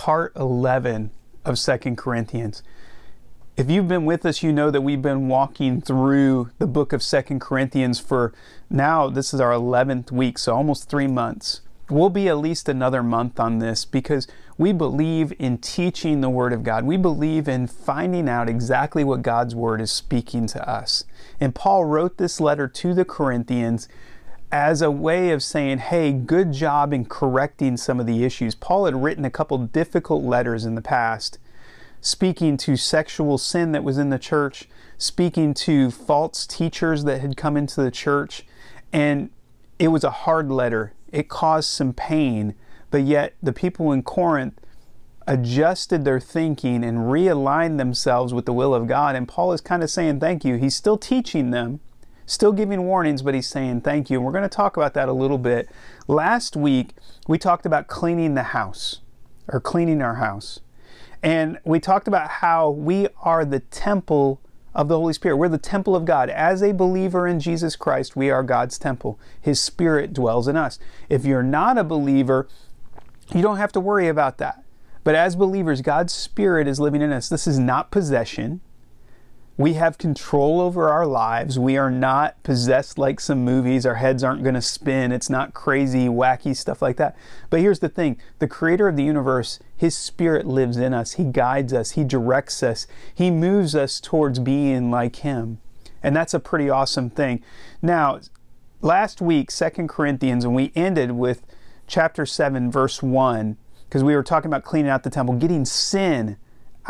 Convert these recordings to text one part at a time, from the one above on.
part 11 of Second Corinthians. If you've been with us, you know that we've been walking through the book of Second Corinthians for now, this is our 11th week, so almost three months. We'll be at least another month on this because we believe in teaching the Word of God. We believe in finding out exactly what God's Word is speaking to us. And Paul wrote this letter to the Corinthians as a way of saying, hey, good job in correcting some of the issues. Paul had written a couple difficult letters in the past, speaking to sexual sin that was in the church, speaking to false teachers that had come into the church. And it was a hard letter it caused some pain, but yet the people in Corinth adjusted their thinking and realigned themselves with the will of God. And Paul is kind of saying thank you. He's still teaching them, still giving warnings, but he's saying thank you. And we're going to talk about that a little bit. Last week, we talked about cleaning the house or cleaning our house. And we talked about how we are the temple of the Holy Spirit. We're the temple of God. As a believer in Jesus Christ, we are God's temple. His Spirit dwells in us. If you're not a believer, you don't have to worry about that. But as believers, God's Spirit is living in us. This is not possession. We have control over our lives. We are not possessed like some movies. Our heads aren't going to spin. It's not crazy, wacky stuff like that. But here's the thing the creator of the universe, his spirit lives in us. He guides us, he directs us, he moves us towards being like him. And that's a pretty awesome thing. Now, last week, Second Corinthians, and we ended with chapter 7, verse 1, because we were talking about cleaning out the temple, getting sin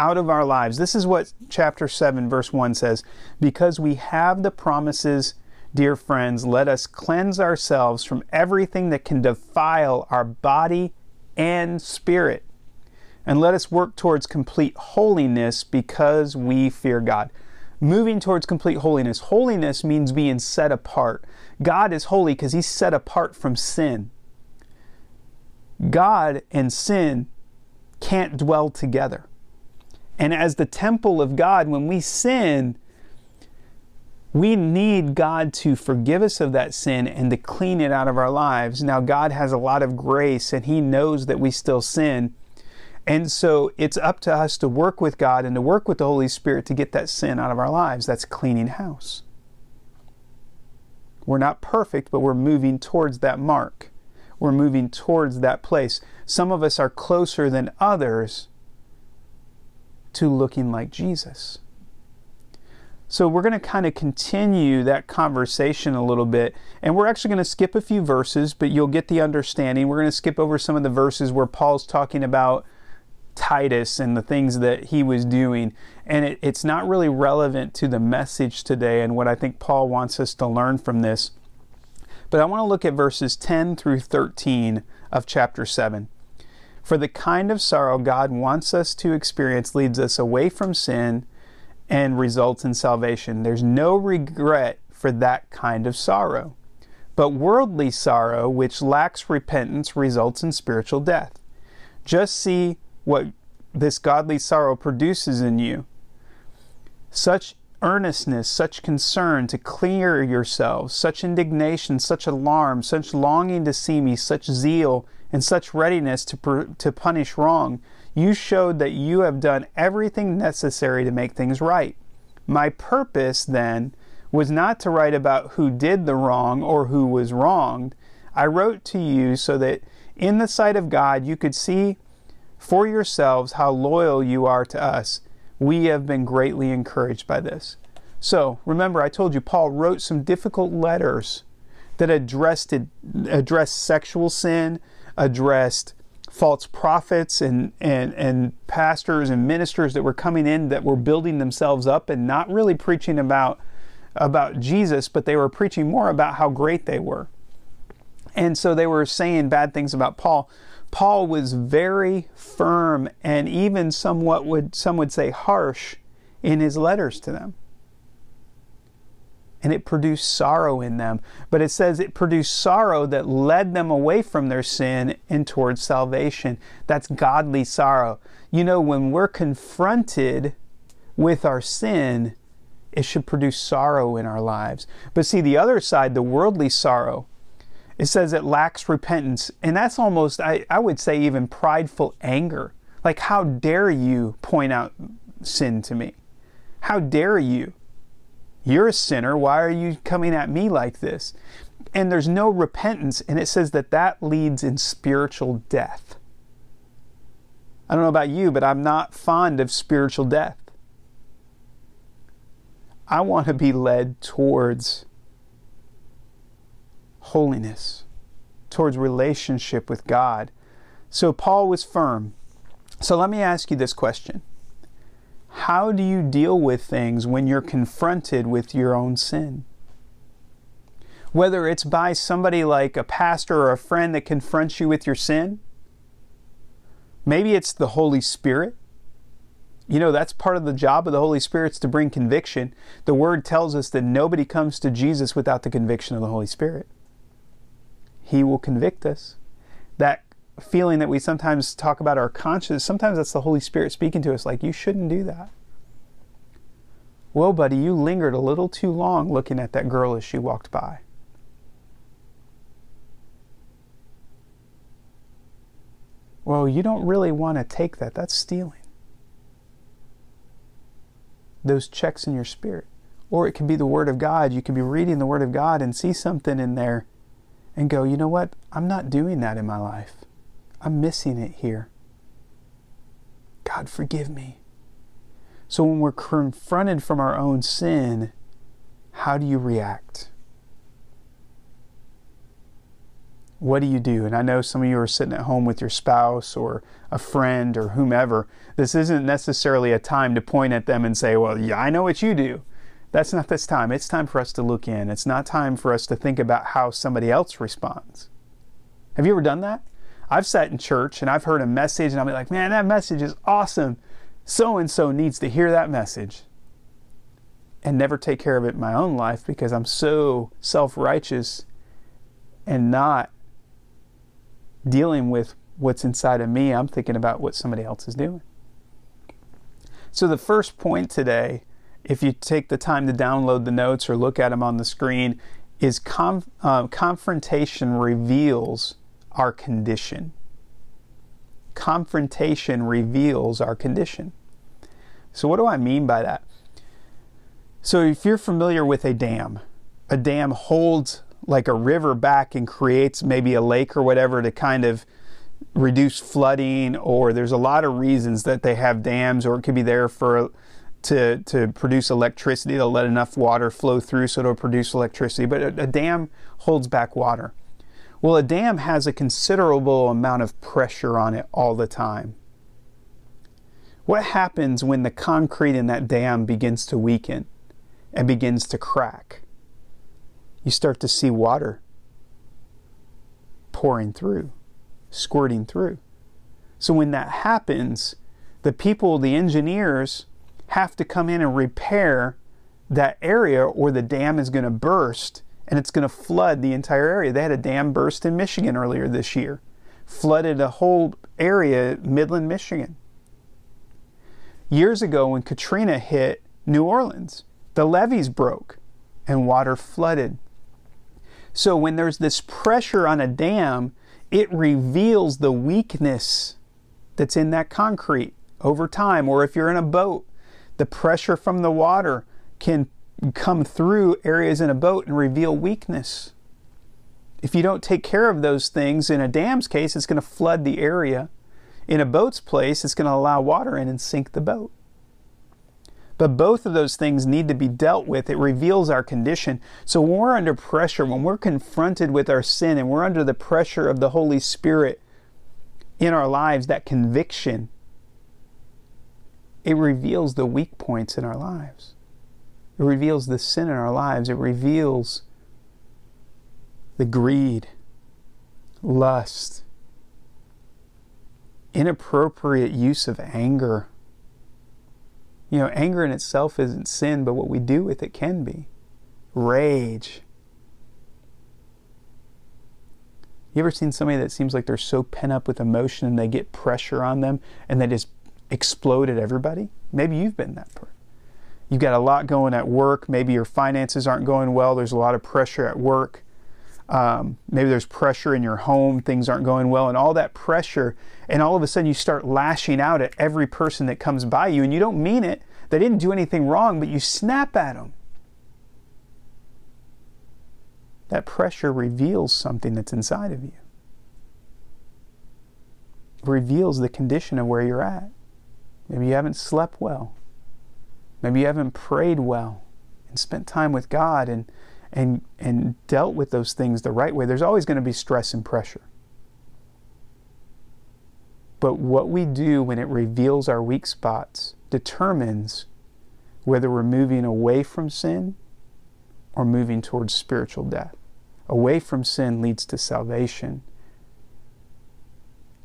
out of our lives. This is what chapter 7, verse 1 says Because we have the promises, dear friends, let us cleanse ourselves from everything that can defile our body and spirit. And let us work towards complete holiness because we fear God. Moving towards complete holiness. Holiness means being set apart. God is holy because he's set apart from sin. God and sin can't dwell together. And as the temple of God, when we sin, we need God to forgive us of that sin and to clean it out of our lives. Now, God has a lot of grace and He knows that we still sin. And so it's up to us to work with God and to work with the Holy Spirit to get that sin out of our lives. That's cleaning house. We're not perfect, but we're moving towards that mark. We're moving towards that place. Some of us are closer than others to looking like Jesus. So we're going to kind of continue that conversation a little bit. And we're actually going to skip a few verses, but you'll get the understanding. We're going to skip over some of the verses where Paul's talking about Titus and the things that he was doing. And it, it's not really relevant to the message today and what I think Paul wants us to learn from this. But I want to look at verses 10 through 13 of chapter 7. For the kind of sorrow God wants us to experience leads us away from sin and results in salvation. There's no regret for that kind of sorrow. But worldly sorrow, which lacks repentance, results in spiritual death. Just see what this godly sorrow produces in you. Such earnestness, such concern to clear yourselves, such indignation, such alarm, such longing to see me, such zeal, and such readiness to, to punish wrong, you showed that you have done everything necessary to make things right. My purpose, then, was not to write about who did the wrong or who was wronged. I wrote to you so that in the sight of God you could see for yourselves how loyal you are to us. We have been greatly encouraged by this. So, remember, I told you Paul wrote some difficult letters that addressed, addressed sexual sin, addressed false prophets and, and, and pastors and ministers that were coming in that were building themselves up and not really preaching about, about Jesus, but they were preaching more about how great they were. And so they were saying bad things about Paul. Paul was very firm and even somewhat would some would say harsh in his letters to them and it produced sorrow in them. But it says it produced sorrow that led them away from their sin and towards salvation. That's godly sorrow. You know, when we're confronted with our sin, it should produce sorrow in our lives. But see, the other side, the worldly sorrow, it says it lacks repentance. And that's almost, I, I would say, even prideful anger. Like, how dare you point out sin to me? How dare you? You're a sinner. Why are you coming at me like this? And there's no repentance, and it says that that leads in spiritual death. I don't know about you, but I'm not fond of spiritual death. I want to be led towards holiness, towards relationship with God. So Paul was firm. So let me ask you this question How do you deal with things when you're confronted with your own sin? Whether it's by somebody like a pastor or a friend that confronts you with your sin, maybe it's the Holy Spirit you know, that's part of the job of the Holy Spirit is to bring conviction. The Word tells us that nobody comes to Jesus without the conviction of the Holy Spirit. He will convict us. That feeling that we sometimes talk about our conscience, sometimes that's the Holy Spirit speaking to us, like, you shouldn't do that. Well, buddy, you lingered a little too long looking at that girl as she walked by. Well, you don't really want to take that. That's stealing those checks in your spirit. Or it could be the Word of God. You could be reading the Word of God and see something in there and go, you know what? I'm not doing that in my life. I'm missing it here. God, forgive me. So when we're confronted from our own sin, how do you react? what do you do? And I know some of you are sitting at home with your spouse or a friend or whomever. This isn't necessarily a time to point at them and say, Well, yeah, I know what you do. That's not this time. It's time for us to look in. It's not time for us to think about how somebody else responds. Have you ever done that? I've sat in church and I've heard a message and I'll be like, man, that message is awesome. So and so needs to hear that message. And never take care of it in my own life because I'm so self righteous and not dealing with what's inside of me, I'm thinking about what somebody else is doing. So, the first point today, if you take the time to download the notes or look at them on the screen, is uh, confrontation reveals our condition. Confrontation reveals our condition. So, what do I mean by that? So, if you're familiar with a dam, a dam holds like a river back and creates maybe a lake or whatever to kind of reduce flooding or there's a lot of reasons that they have dams or it could be there for to to produce electricity to let enough water flow through so it'll produce electricity but a, a dam holds back water well a dam has a considerable amount of pressure on it all the time what happens when the concrete in that dam begins to weaken and begins to crack you start to see water pouring through, squirting through. So when that happens, the people, the engineers, have to come in and repair that area or the dam is going to burst and it's going to flood the entire area. They had a dam burst in Michigan earlier this year, flooded a whole area, Midland, Michigan. Years ago, when Katrina hit New Orleans, the levees broke and water flooded so when there's this pressure on a dam, it reveals the weakness that's in that concrete over time. Or if you're in a boat, the pressure from the water can come through areas in a boat and reveal weakness. If you don't take care of those things, in a dam's case, it's going to flood the area. In a boat's place, it's going to allow water in and sink the boat. But both of those things need to be dealt with. It reveals our condition. So when we're under pressure, when we're confronted with our sin and we're under the pressure of the Holy Spirit in our lives, that conviction, it reveals the weak points in our lives. It reveals the sin in our lives. It reveals the greed, lust, inappropriate use of anger you know, anger in itself isn't sin, but what we do with it can be. Rage. You ever seen somebody that seems like they're so pent up with emotion and they get pressure on them and they just explode at everybody? Maybe you've been that person. You've got a lot going at work. Maybe your finances aren't going well. There's a lot of pressure at work. Um, maybe there's pressure in your home, things aren't going well, and all that pressure, and all of a sudden you start lashing out at every person that comes by you, and you don't mean it. They didn't do anything wrong, but you snap at them. That pressure reveals something that's inside of you. Reveals the condition of where you're at. Maybe you haven't slept well. Maybe you haven't prayed well and spent time with God and and and dealt with those things the right way. There's always going to be stress and pressure. But what we do when it reveals our weak spots determines whether we're moving away from sin or moving towards spiritual death. Away from sin leads to salvation.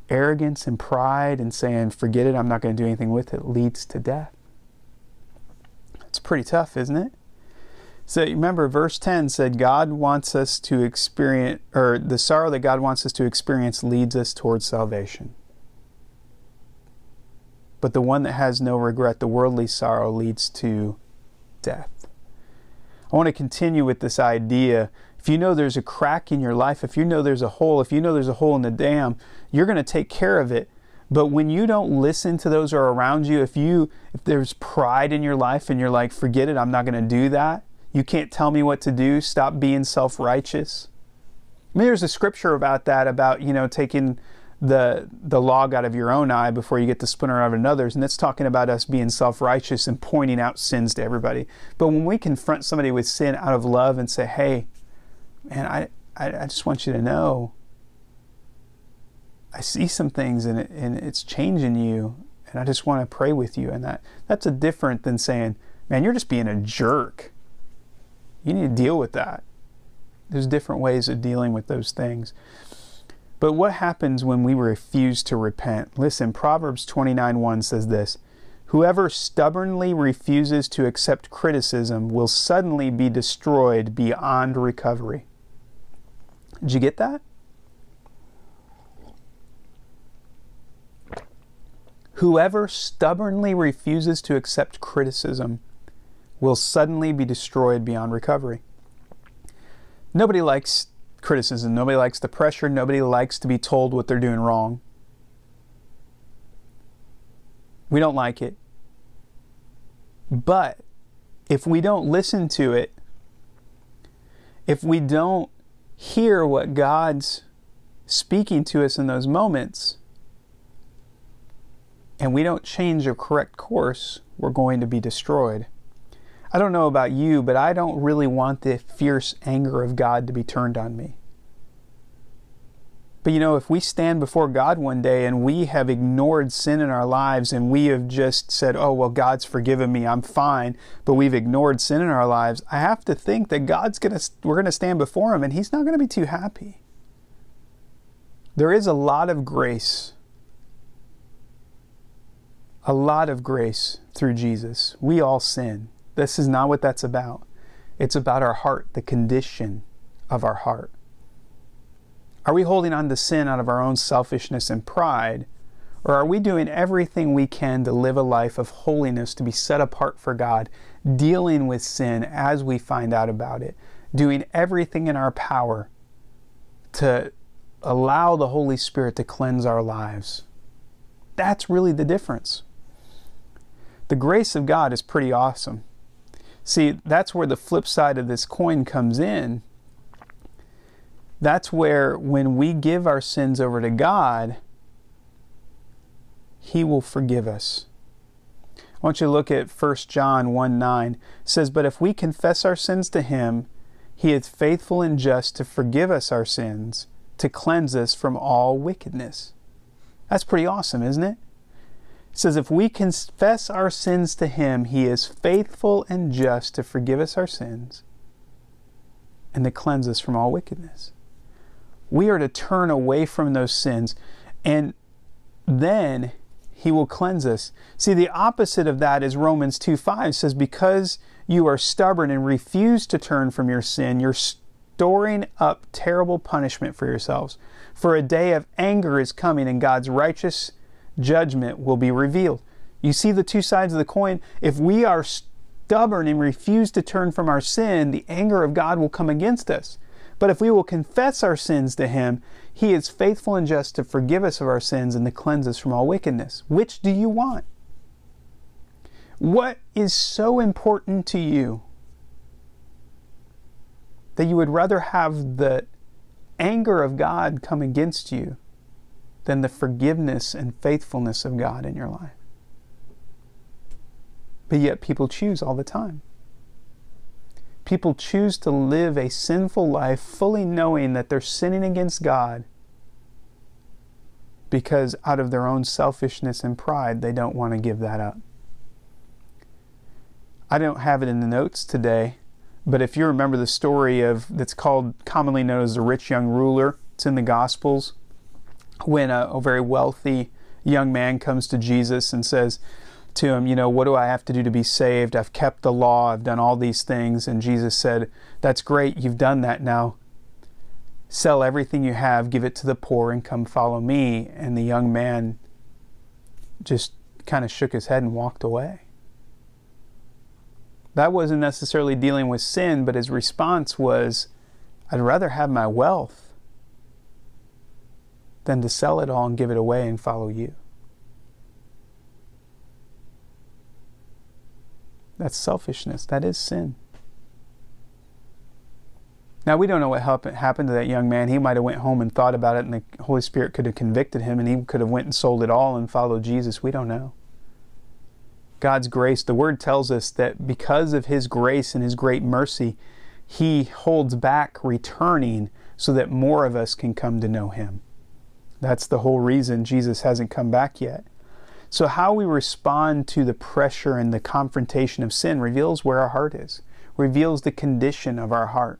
Arrogance and pride and saying, forget it, I'm not going to do anything with it, leads to death. It's pretty tough, isn't it? So remember, verse 10 said, God wants us to experience, or the sorrow that God wants us to experience leads us towards salvation. But the one that has no regret, the worldly sorrow, leads to death. I want to continue with this idea. If you know there's a crack in your life, if you know there's a hole, if you know there's a hole in the dam, you're going to take care of it. But when you don't listen to those who are around you, if you if there's pride in your life and you're like, forget it, I'm not going to do that. You can't tell me what to do. Stop being self-righteous. I mean, there's a scripture about that, about you know taking the the log out of your own eye before you get the splinter out of another's and it's talking about us being self-righteous and pointing out sins to everybody but when we confront somebody with sin out of love and say hey man i i, I just want you to know i see some things and, it, and it's changing you and i just want to pray with you and that that's a different than saying man you're just being a jerk you need to deal with that there's different ways of dealing with those things but what happens when we refuse to repent? Listen, Proverbs 29 1 says this Whoever stubbornly refuses to accept criticism will suddenly be destroyed beyond recovery. Did you get that? Whoever stubbornly refuses to accept criticism will suddenly be destroyed beyond recovery. Nobody likes criticism. Nobody likes the pressure. Nobody likes to be told what they're doing wrong. We don't like it. But if we don't listen to it, if we don't hear what God's speaking to us in those moments, and we don't change a correct course, we're going to be destroyed. I don't know about you, but I don't really want the fierce anger of God to be turned on me. But you know, if we stand before God one day and we have ignored sin in our lives and we have just said, oh, well, God's forgiven me, I'm fine, but we've ignored sin in our lives, I have to think that God's going to, we're going to stand before Him and He's not going to be too happy. There is a lot of grace, a lot of grace through Jesus. We all sin. This is not what that's about. It's about our heart, the condition of our heart. Are we holding on to sin out of our own selfishness and pride? Or are we doing everything we can to live a life of holiness, to be set apart for God, dealing with sin as we find out about it, doing everything in our power to allow the Holy Spirit to cleanse our lives? That's really the difference. The grace of God is pretty awesome. See, that's where the flip side of this coin comes in. That's where, when we give our sins over to God, He will forgive us. I want you to look at 1 John 1 9. It says, But if we confess our sins to Him, He is faithful and just to forgive us our sins, to cleanse us from all wickedness. That's pretty awesome, isn't it? It says, if we confess our sins to Him, He is faithful and just to forgive us our sins and to cleanse us from all wickedness. We are to turn away from those sins and then He will cleanse us. See, the opposite of that is Romans 2 5 says, Because you are stubborn and refuse to turn from your sin, you're storing up terrible punishment for yourselves. For a day of anger is coming, and God's righteous judgment will be revealed. You see the two sides of the coin? If we are stubborn and refuse to turn from our sin, the anger of God will come against us. But if we will confess our sins to him, he is faithful and just to forgive us of our sins and to cleanse us from all wickedness. Which do you want? What is so important to you that you would rather have the anger of God come against you than the forgiveness and faithfulness of God in your life? But yet people choose all the time. People choose to live a sinful life fully knowing that they're sinning against God because out of their own selfishness and pride, they don't want to give that up. I don't have it in the notes today, but if you remember the story of that's called commonly known as the rich young ruler, it's in the Gospels, when a, a very wealthy young man comes to Jesus and says, to him, You know, what do I have to do to be saved? I've kept the law, I've done all these things. And Jesus said, That's great, you've done that now. Sell everything you have, give it to the poor, and come follow me. And the young man just kind of shook his head and walked away. That wasn't necessarily dealing with sin, but his response was, I'd rather have my wealth than to sell it all and give it away and follow you. That's selfishness. That is sin. Now we don't know what happened to that young man. He might have went home and thought about it, and the Holy Spirit could have convicted him, and he could have went and sold it all and followed Jesus. We don't know. God's grace. The Word tells us that because of His grace and His great mercy, He holds back returning so that more of us can come to know Him. That's the whole reason Jesus hasn't come back yet. So, how we respond to the pressure and the confrontation of sin reveals where our heart is, reveals the condition of our heart.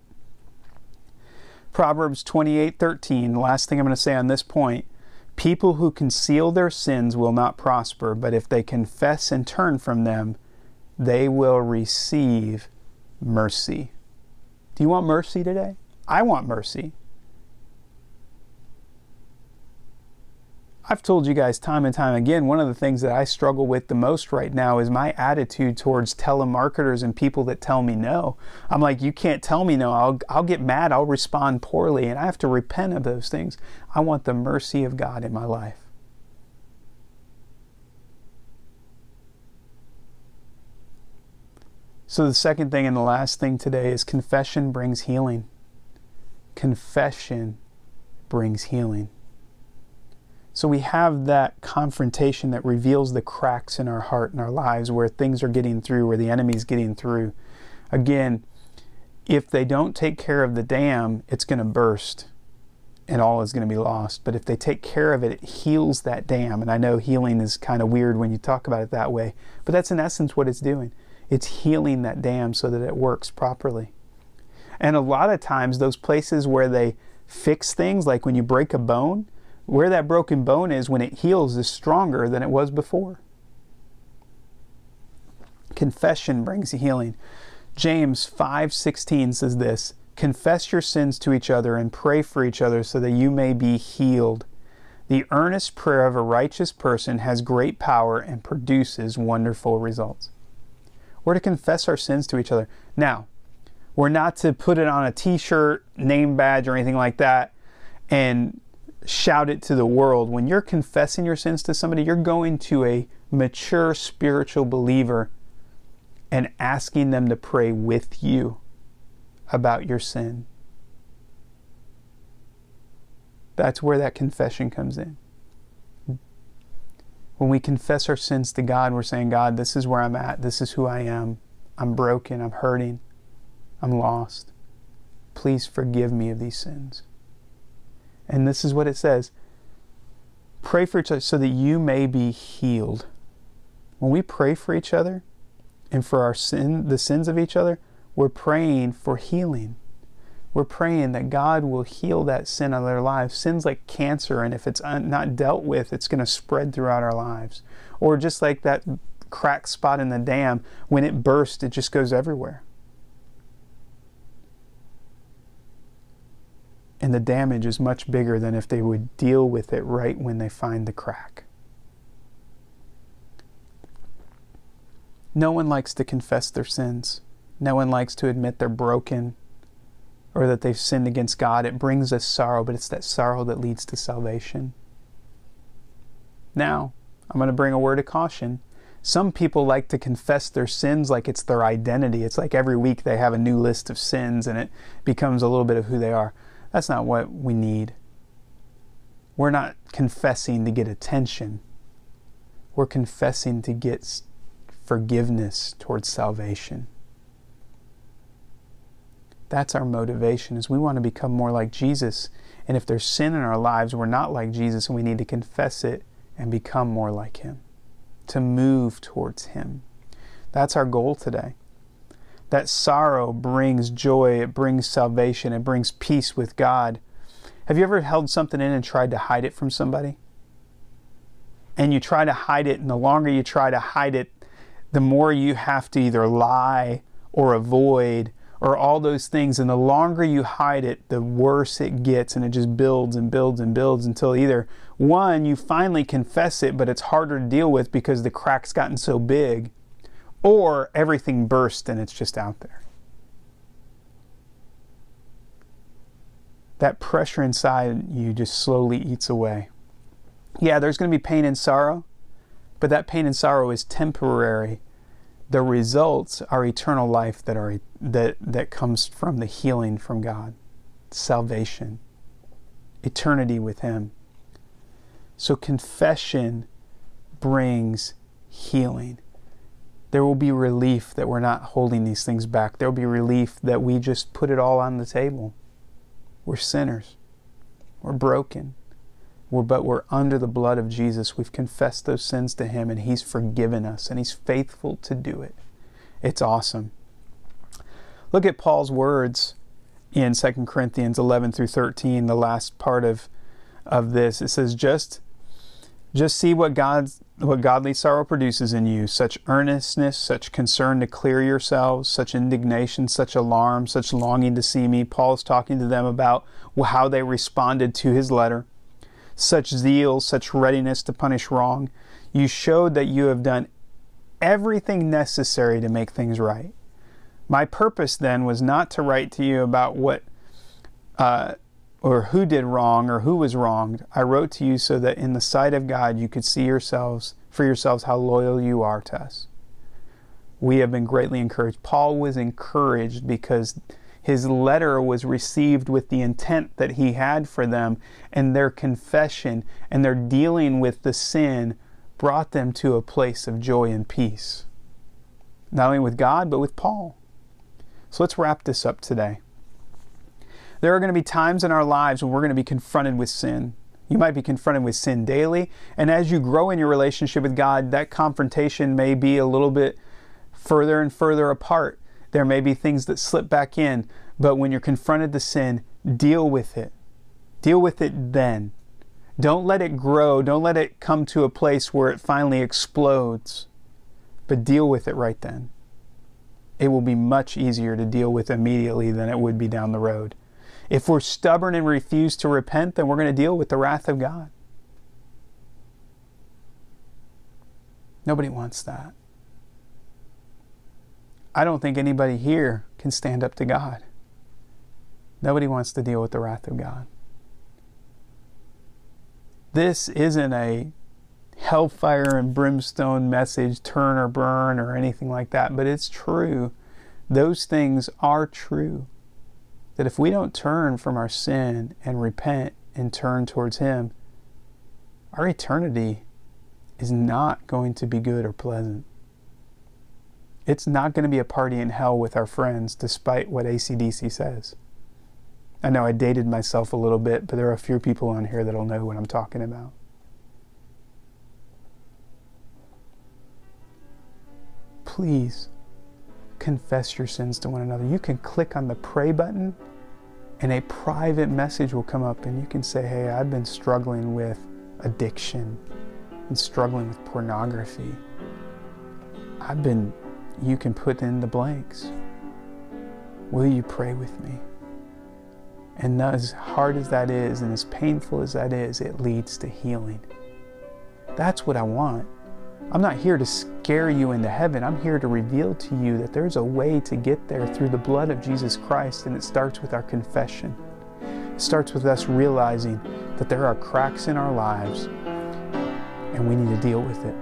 Proverbs 28:13, the last thing I'm going to say on this point, people who conceal their sins will not prosper, but if they confess and turn from them, they will receive mercy. Do you want mercy today? I want mercy. I've told you guys time and time again, one of the things that I struggle with the most right now is my attitude towards telemarketers and people that tell me no. I'm like, you can't tell me no. I'll, I'll get mad. I'll respond poorly, and I have to repent of those things. I want the mercy of God in my life. So, the second thing and the last thing today is confession brings healing. Confession brings healing. So we have that confrontation that reveals the cracks in our heart and our lives where things are getting through, where the enemy's getting through. Again, if they don't take care of the dam, it's going to burst and all is going to be lost. But if they take care of it, it heals that dam. And I know healing is kind of weird when you talk about it that way, but that's in essence what it's doing. It's healing that dam so that it works properly. And a lot of times, those places where they fix things, like when you break a bone, where that broken bone is when it heals is stronger than it was before. Confession brings healing. James 5:16 says this, "Confess your sins to each other and pray for each other so that you may be healed. The earnest prayer of a righteous person has great power and produces wonderful results." We're to confess our sins to each other. Now, we're not to put it on a t-shirt, name badge or anything like that and shout it to the world. When you're confessing your sins to somebody, you're going to a mature spiritual believer and asking them to pray with you about your sin. That's where that confession comes in. When we confess our sins to God, we're saying, God, this is where I'm at. This is who I am. I'm broken. I'm hurting. I'm lost. Please forgive me of these sins. And this is what it says Pray for each other so that you may be healed. When we pray for each other and for our sin, the sins of each other, we're praying for healing. We're praying that God will heal that sin of their lives. Sins like cancer, and if it's not dealt with, it's going to spread throughout our lives. Or just like that cracked spot in the dam, when it bursts, it just goes everywhere. And the damage is much bigger than if they would deal with it right when they find the crack. No one likes to confess their sins. No one likes to admit they're broken or that they've sinned against God. It brings us sorrow, but it's that sorrow that leads to salvation. Now, I'm going to bring a word of caution. Some people like to confess their sins like it's their identity. It's like every week they have a new list of sins and it becomes a little bit of who they are. That's not what we need. We're not confessing to get attention. We're confessing to get forgiveness towards salvation. That's our motivation is we want to become more like Jesus. And if there's sin in our lives, we're not like Jesus and we need to confess it and become more like him, to move towards him. That's our goal today. That sorrow brings joy, it brings salvation, it brings peace with God. Have you ever held something in and tried to hide it from somebody? And you try to hide it, and the longer you try to hide it, the more you have to either lie or avoid or all those things. And the longer you hide it, the worse it gets. And it just builds and builds and builds until either one, you finally confess it, but it's harder to deal with because the crack's gotten so big, or everything burst and it's just out there. That pressure inside you just slowly eats away. Yeah, there's going to be pain and sorrow, but that pain and sorrow is temporary the results are eternal life that are that that comes from the healing from God, salvation, eternity with Him. So confession brings healing. There will be relief that we're not holding these things back. There will be relief that we just put it all on the table. We're sinners. We're broken. We're, but we're under the blood of Jesus. We've confessed those sins to Him, and He's forgiven us, and He's faithful to do it. It's awesome. Look at Paul's words in 2 Corinthians 11 through 13, the last part of, of this. It says, just, just see what God's what godly sorrow produces in you such earnestness, such concern to clear yourselves, such indignation, such alarm, such longing to see me. Paul is talking to them about how they responded to his letter such zeal, such readiness to punish wrong. You showed that you have done everything necessary to make things right. My purpose then was not to write to you about what uh, or who did wrong or who was wronged. I wrote to you so that in the sight of God you could see yourselves for yourselves how loyal you are to us. We have been greatly encouraged. Paul was encouraged because his letter was received with the intent that he had for them, and their confession and their dealing with the sin brought them to a place of joy and peace. Not only with God, but with Paul. So let's wrap this up today. There are going to be times in our lives when we're going to be confronted with sin. You might be confronted with sin daily, and as you grow in your relationship with God, that confrontation may be a little bit further and further apart. There may be things that slip back in, but when you're confronted to sin, deal with it. Deal with it then. Don't let it grow. Don't let it come to a place where it finally explodes, but deal with it right then. It will be much easier to deal with immediately than it would be down the road. If we're stubborn and refuse to repent, then we're going to deal with the wrath of God. Nobody wants that. I don't think anybody here can stand up to God. Nobody wants to deal with the wrath of God. This isn't a hellfire and brimstone message, turn or burn or anything like that, but it's true. Those things are true. That if we don't turn from our sin and repent and turn towards Him, our eternity is not going to be good or pleasant. It's not going to be a party in hell with our friends, despite what ACDC says. I know I dated myself a little bit, but there are a few people on here that'll know what I'm talking about. Please confess your sins to one another. You can click on the pray button, and a private message will come up, and you can say, Hey, I've been struggling with addiction and struggling with pornography. I've been you can put in the blanks. Will you pray with me? And as hard as that is, and as painful as that is, it leads to healing. That's what I want. I'm not here to scare you into heaven. I'm here to reveal to you that there's a way to get there through the blood of Jesus Christ, and it starts with our confession. It starts with us realizing that there are cracks in our lives and we need to deal with it.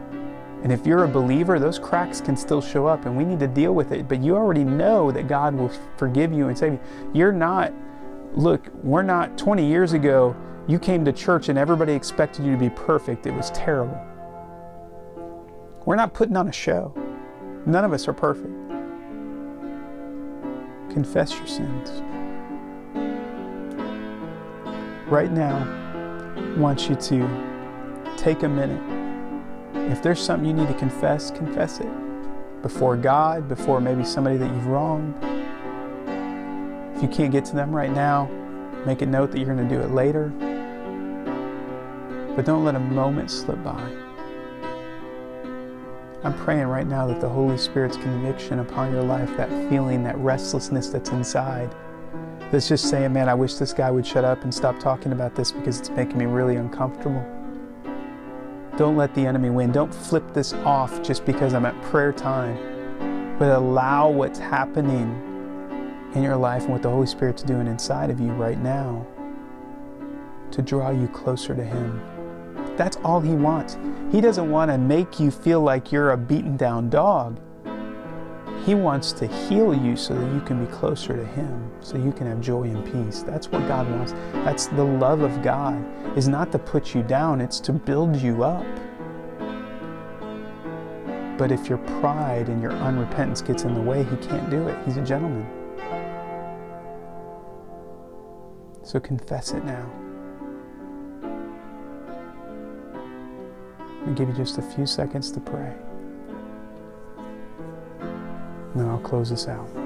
And if you're a believer, those cracks can still show up and we need to deal with it. But you already know that God will forgive you and save you. You're not, look, we're not 20 years ago, you came to church and everybody expected you to be perfect. It was terrible. We're not putting on a show. None of us are perfect. Confess your sins. Right now, I want you to take a minute. If there's something you need to confess, confess it. Before God, before maybe somebody that you've wronged. If you can't get to them right now, make a note that you're going to do it later. But don't let a moment slip by. I'm praying right now that the Holy Spirit's conviction upon your life, that feeling, that restlessness that's inside, that's just saying, man, I wish this guy would shut up and stop talking about this because it's making me really uncomfortable. Don't let the enemy win. Don't flip this off just because I'm at prayer time, but allow what's happening in your life and what the Holy Spirit's doing inside of you right now to draw you closer to Him. That's all He wants. He doesn't want to make you feel like you're a beaten down dog. He wants to heal you so that you can be closer to Him, so you can have joy and peace. That's what God wants. That's the love of God, is not to put you down, it's to build you up. But if your pride and your unrepentance gets in the way, He can't do it. He's a gentleman. So confess it now. I'll give you just a few seconds to pray. And then I'll close this out.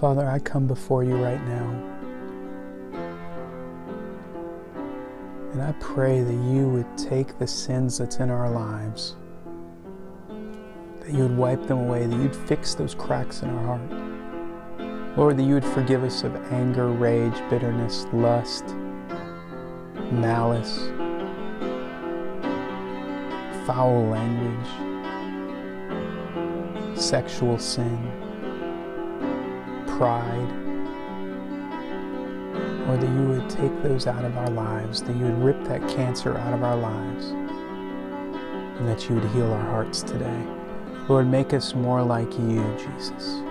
Father, I come before you right now. And I pray that you would take the sins that's in our lives, that you would wipe them away, that you'd fix those cracks in our heart. Lord, that you would forgive us of anger, rage, bitterness, lust, malice, foul language, sexual sin pride, or that you would take those out of our lives, that you would rip that cancer out of our lives, and that you would heal our hearts today. Lord, make us more like you, Jesus.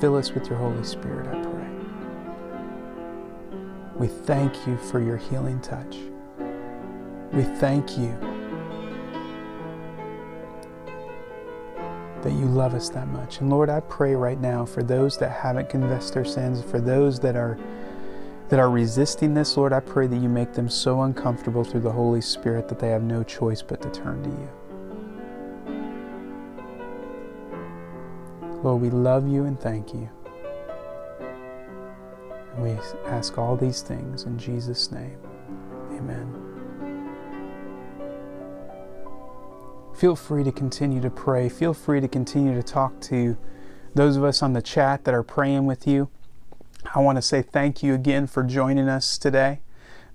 Fill us with your Holy Spirit, I pray. We thank you for your healing touch. We thank you that you love us that much. And Lord, I pray right now for those that haven't confessed their sins, for those that are that are resisting this, Lord, I pray that you make them so uncomfortable through the Holy Spirit that they have no choice but to turn to you. Lord, we love you and thank you. And we ask all these things in Jesus' name. Amen. Feel free to continue to pray. Feel free to continue to talk to those of us on the chat that are praying with you. I want to say thank you again for joining us today.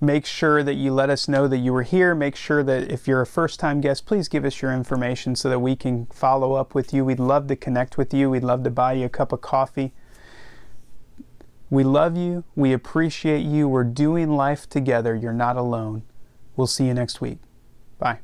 Make sure that you let us know that you were here. Make sure that if you're a first time guest, please give us your information so that we can follow up with you. We'd love to connect with you. We'd love to buy you a cup of coffee. We love you. We appreciate you. We're doing life together. You're not alone. We'll see you next week. Bye.